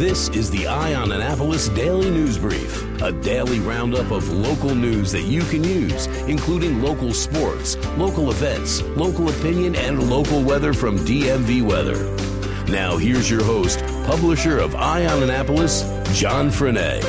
This is the Eye on Annapolis Daily News Brief, a daily roundup of local news that you can use, including local sports, local events, local opinion, and local weather from DMV Weather. Now, here's your host, publisher of Eye on Annapolis, John Frenaye.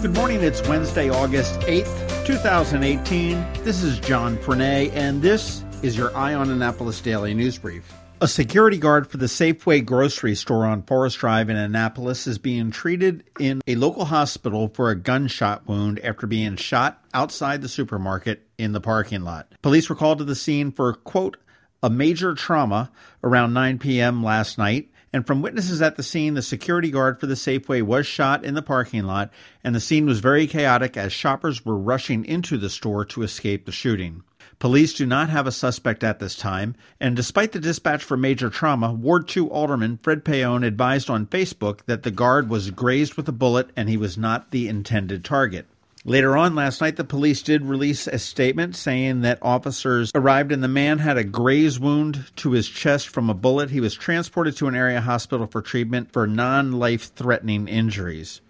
Good morning. It's Wednesday, August 8th, 2018. This is John Frenaye, and this is your Eye on Annapolis Daily News Brief. A security guard for the Safeway grocery store on Forest Drive in Annapolis is being treated in a local hospital for a gunshot wound after being shot outside the supermarket in the parking lot. Police were called to the scene for, quote, a major trauma around 9 p.m. last night. And from witnesses at the scene, the security guard for the Safeway was shot in the parking lot, and the scene was very chaotic as shoppers were rushing into the store to escape the shooting. Police do not have a suspect at this time, and despite the dispatch for major trauma, Ward 2 Alderman Fred Paone advised on Facebook that the guard was grazed with a bullet and he was not the intended target. Later on last night, the police did release a statement saying that officers arrived and the man had a graze wound to his chest from a bullet. He was transported to an area hospital for treatment for non life threatening injuries.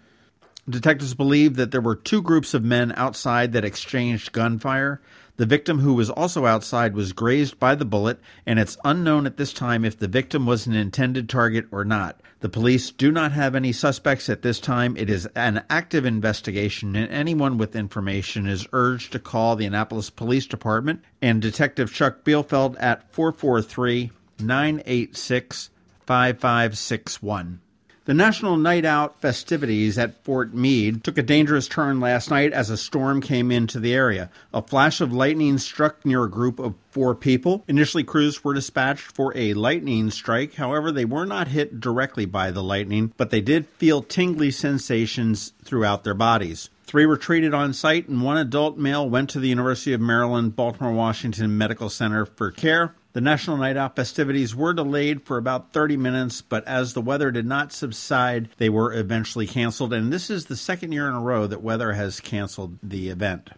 Detectives believe that there were two groups of men outside that exchanged gunfire. The victim, who was also outside, was grazed by the bullet, and it's unknown at this time if the victim was an intended target or not. The police do not have any suspects at this time. It is an active investigation, and anyone with information is urged to call the Annapolis Police Department and Detective Chuck Bielfeld at 443 986 5561. The National Night Out festivities at Fort Meade took a dangerous turn last night as a storm came into the area. A flash of lightning struck near a group of four people. Initially, crews were dispatched for a lightning strike. However, they were not hit directly by the lightning, but they did feel tingly sensations throughout their bodies. Three were treated on site, and one adult male went to the University of Maryland, Baltimore Washington Medical Center for care. The National Night Out festivities were delayed for about 30 minutes, but as the weather did not subside, they were eventually canceled. And this is the second year in a row that weather has canceled the event.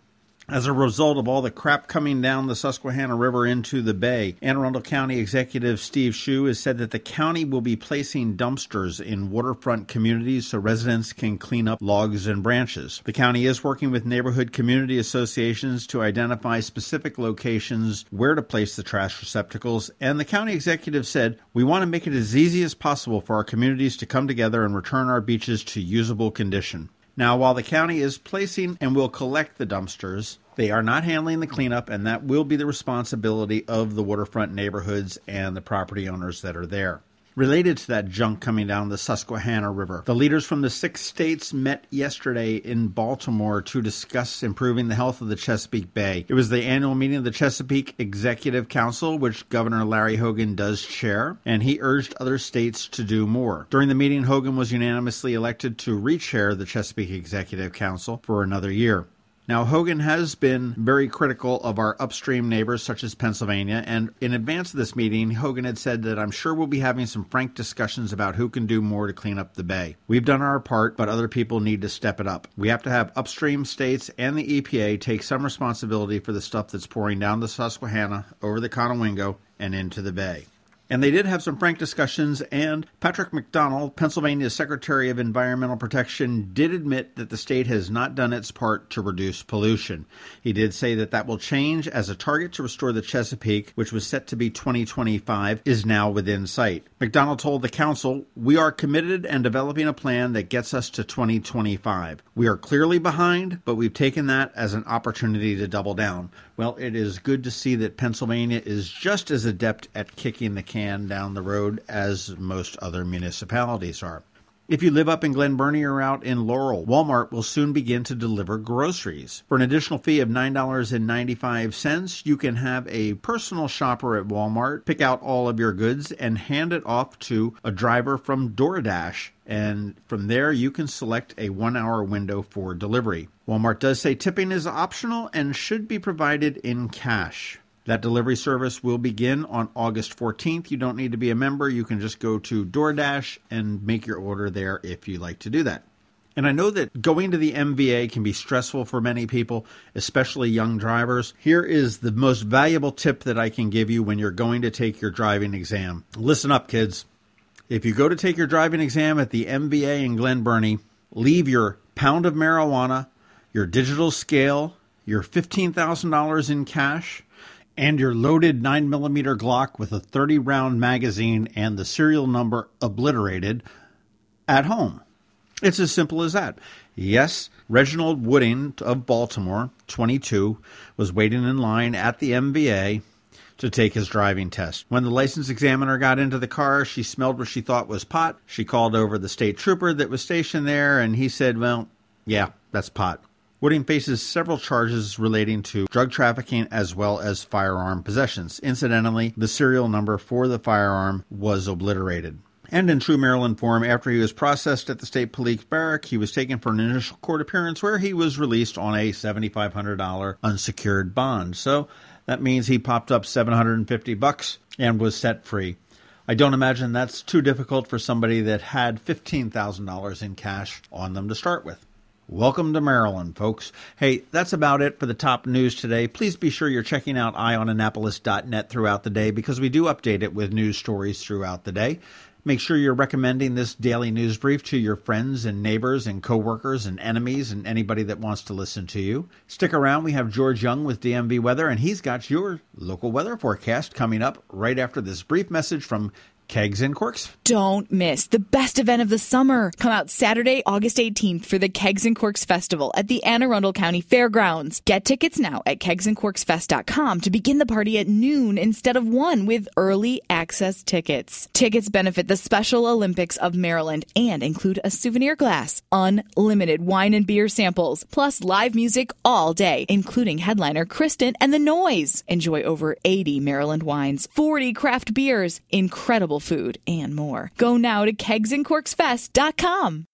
As a result of all the crap coming down the Susquehanna River into the bay, Anne Arundel County Executive Steve Schuh has said that the county will be placing dumpsters in waterfront communities so residents can clean up logs and branches. The county is working with neighborhood community associations to identify specific locations where to place the trash receptacles, and the county executive said, We want to make it as easy as possible for our communities to come together and return our beaches to usable condition. Now, while the county is placing and will collect the dumpsters, they are not handling the cleanup, and that will be the responsibility of the waterfront neighborhoods and the property owners that are there. Related to that junk coming down the Susquehanna River, the leaders from the six states met yesterday in Baltimore to discuss improving the health of the Chesapeake Bay. It was the annual meeting of the Chesapeake Executive Council, which Governor Larry Hogan does chair, and he urged other states to do more. During the meeting, Hogan was unanimously elected to re chair the Chesapeake Executive Council for another year. Now, Hogan has been very critical of our upstream neighbors, such as Pennsylvania, and in advance of this meeting, Hogan had said that I'm sure we'll be having some frank discussions about who can do more to clean up the bay. We've done our part, but other people need to step it up. We have to have upstream states and the EPA take some responsibility for the stuff that's pouring down the Susquehanna, over the Conowingo, and into the bay. And they did have some frank discussions, and Patrick McDonnell, Pennsylvania's Secretary of Environmental Protection, did admit that the state has not done its part to reduce pollution. He did say that that will change as a target to restore the Chesapeake, which was set to be 2025, is now within sight. McDonnell told the council, We are committed and developing a plan that gets us to 2025. We are clearly behind, but we've taken that as an opportunity to double down. Well, it is good to see that Pennsylvania is just as adept at kicking the can down the road as most other municipalities are. If you live up in Glen Burnie or out in Laurel, Walmart will soon begin to deliver groceries. For an additional fee of $9.95, you can have a personal shopper at Walmart pick out all of your goods and hand it off to a driver from DoorDash. And from there, you can select a one hour window for delivery. Walmart does say tipping is optional and should be provided in cash. That delivery service will begin on August 14th. You don't need to be a member. You can just go to DoorDash and make your order there if you like to do that. And I know that going to the MVA can be stressful for many people, especially young drivers. Here is the most valuable tip that I can give you when you're going to take your driving exam. Listen up, kids. If you go to take your driving exam at the MVA in Glen Burnie, leave your pound of marijuana, your digital scale, your $15,000 in cash, and your loaded 9mm Glock with a 30 round magazine and the serial number obliterated at home. It's as simple as that. Yes, Reginald Wooding of Baltimore, 22, was waiting in line at the MVA to take his driving test. When the license examiner got into the car, she smelled what she thought was pot. She called over the state trooper that was stationed there, and he said, Well, yeah, that's pot. Wooding faces several charges relating to drug trafficking as well as firearm possessions. Incidentally, the serial number for the firearm was obliterated. And in true Maryland form, after he was processed at the state police barrack, he was taken for an initial court appearance where he was released on a $7,500 unsecured bond. So that means he popped up 750 bucks and was set free. I don't imagine that's too difficult for somebody that had $15,000 in cash on them to start with. Welcome to Maryland, folks. Hey, that's about it for the top news today. Please be sure you're checking out eyeonannapolis.net throughout the day because we do update it with news stories throughout the day. Make sure you're recommending this daily news brief to your friends and neighbors and coworkers and enemies and anybody that wants to listen to you. Stick around. We have George Young with DMV Weather, and he's got your local weather forecast coming up right after this brief message from Kegs and Corks. Don't miss the best event of the summer. Come out Saturday, August 18th for the Kegs and Corks Festival at the Anne Arundel County Fairgrounds. Get tickets now at kegsandcorksfest.com to begin the party at noon instead of 1 with early access tickets. Tickets benefit the Special Olympics of Maryland and include a souvenir glass, unlimited wine and beer samples, plus live music all day, including headliner Kristen and the Noise. Enjoy over 80 Maryland wines, 40 craft beers, incredible food, and more. Go now to kegsandcorksfest.com.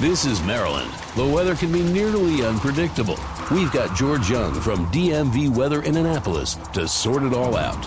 This is Maryland. The weather can be nearly unpredictable. We've got George Young from DMV Weather in Annapolis to sort it all out.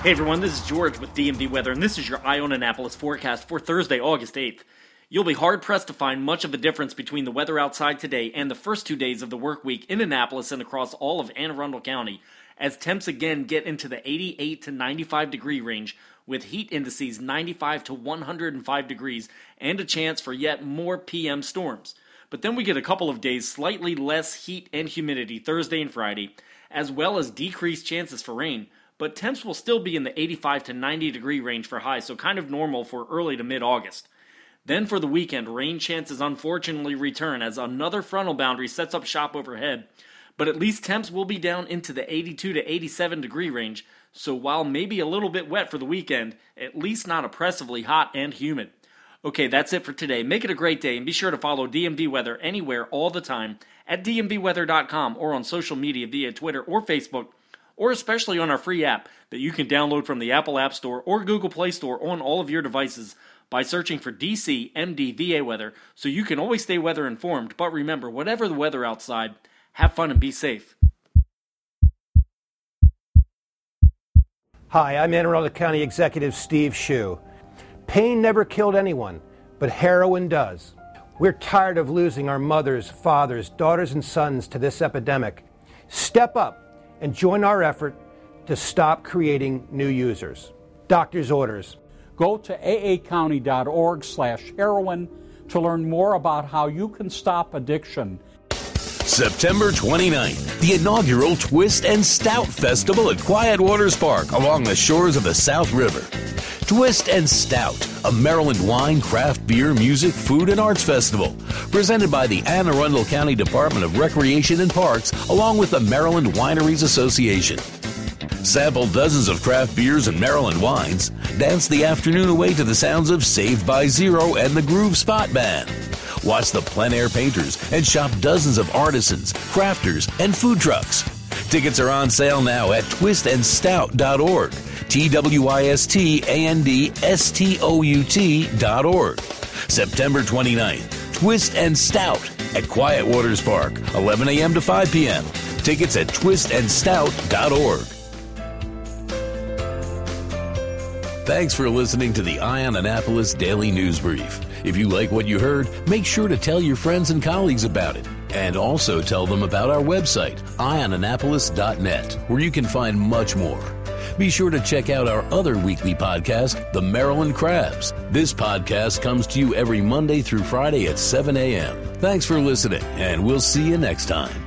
Hey everyone, this is George with DMV Weather, and this is your Eye on Annapolis forecast for Thursday, August 8th. You'll be hard pressed to find much of a difference between the weather outside today and the first two days of the work week in Annapolis and across all of Anne Arundel County as temps again get into the 88 to 95 degree range with heat indices 95 to 105 degrees and a chance for yet more PM storms. But then we get a couple of days slightly less heat and humidity Thursday and Friday, as well as decreased chances for rain. But temps will still be in the 85 to 90 degree range for highs, so kind of normal for early to mid August. Then for the weekend, rain chances unfortunately return as another frontal boundary sets up shop overhead but at least temps will be down into the 82 to 87 degree range, so while maybe a little bit wet for the weekend, at least not oppressively hot and humid. Okay, that's it for today. Make it a great day and be sure to follow DMV Weather anywhere all the time at dmvweather.com or on social media via Twitter or Facebook or especially on our free app that you can download from the Apple App Store or Google Play Store on all of your devices by searching for DC MDVA weather so you can always stay weather informed. But remember, whatever the weather outside, have fun and be safe. Hi, I'm Anne Arundel County Executive Steve Schuh. Pain never killed anyone, but heroin does. We're tired of losing our mothers, fathers, daughters, and sons to this epidemic. Step up and join our effort to stop creating new users. Doctor's orders. Go to aacounty.org slash heroin to learn more about how you can stop addiction September 29th, the inaugural Twist and Stout Festival at Quiet Waters Park along the shores of the South River. Twist and Stout, a Maryland wine, craft beer, music, food, and arts festival, presented by the Anne Arundel County Department of Recreation and Parks along with the Maryland Wineries Association. Sample dozens of craft beers and Maryland wines. Dance the afternoon away to the sounds of Saved by Zero and the Groove Spot Band. Watch the plein air painters and shop dozens of artisans, crafters, and food trucks. Tickets are on sale now at twistandstout.org. T W I S T A N D S T O U T dot org. September 29th, Twist and Stout at Quiet Waters Park, 11 a.m. to 5 p.m. Tickets at twistandstout.org. Thanks for listening to the Eye on Annapolis Daily News Brief. If you like what you heard, make sure to tell your friends and colleagues about it. And also tell them about our website, eyeonannapolis.net, where you can find much more. Be sure to check out our other weekly podcast, The Maryland Crabs. This podcast comes to you every Monday through Friday at 7 a.m. Thanks for listening, and we'll see you next time.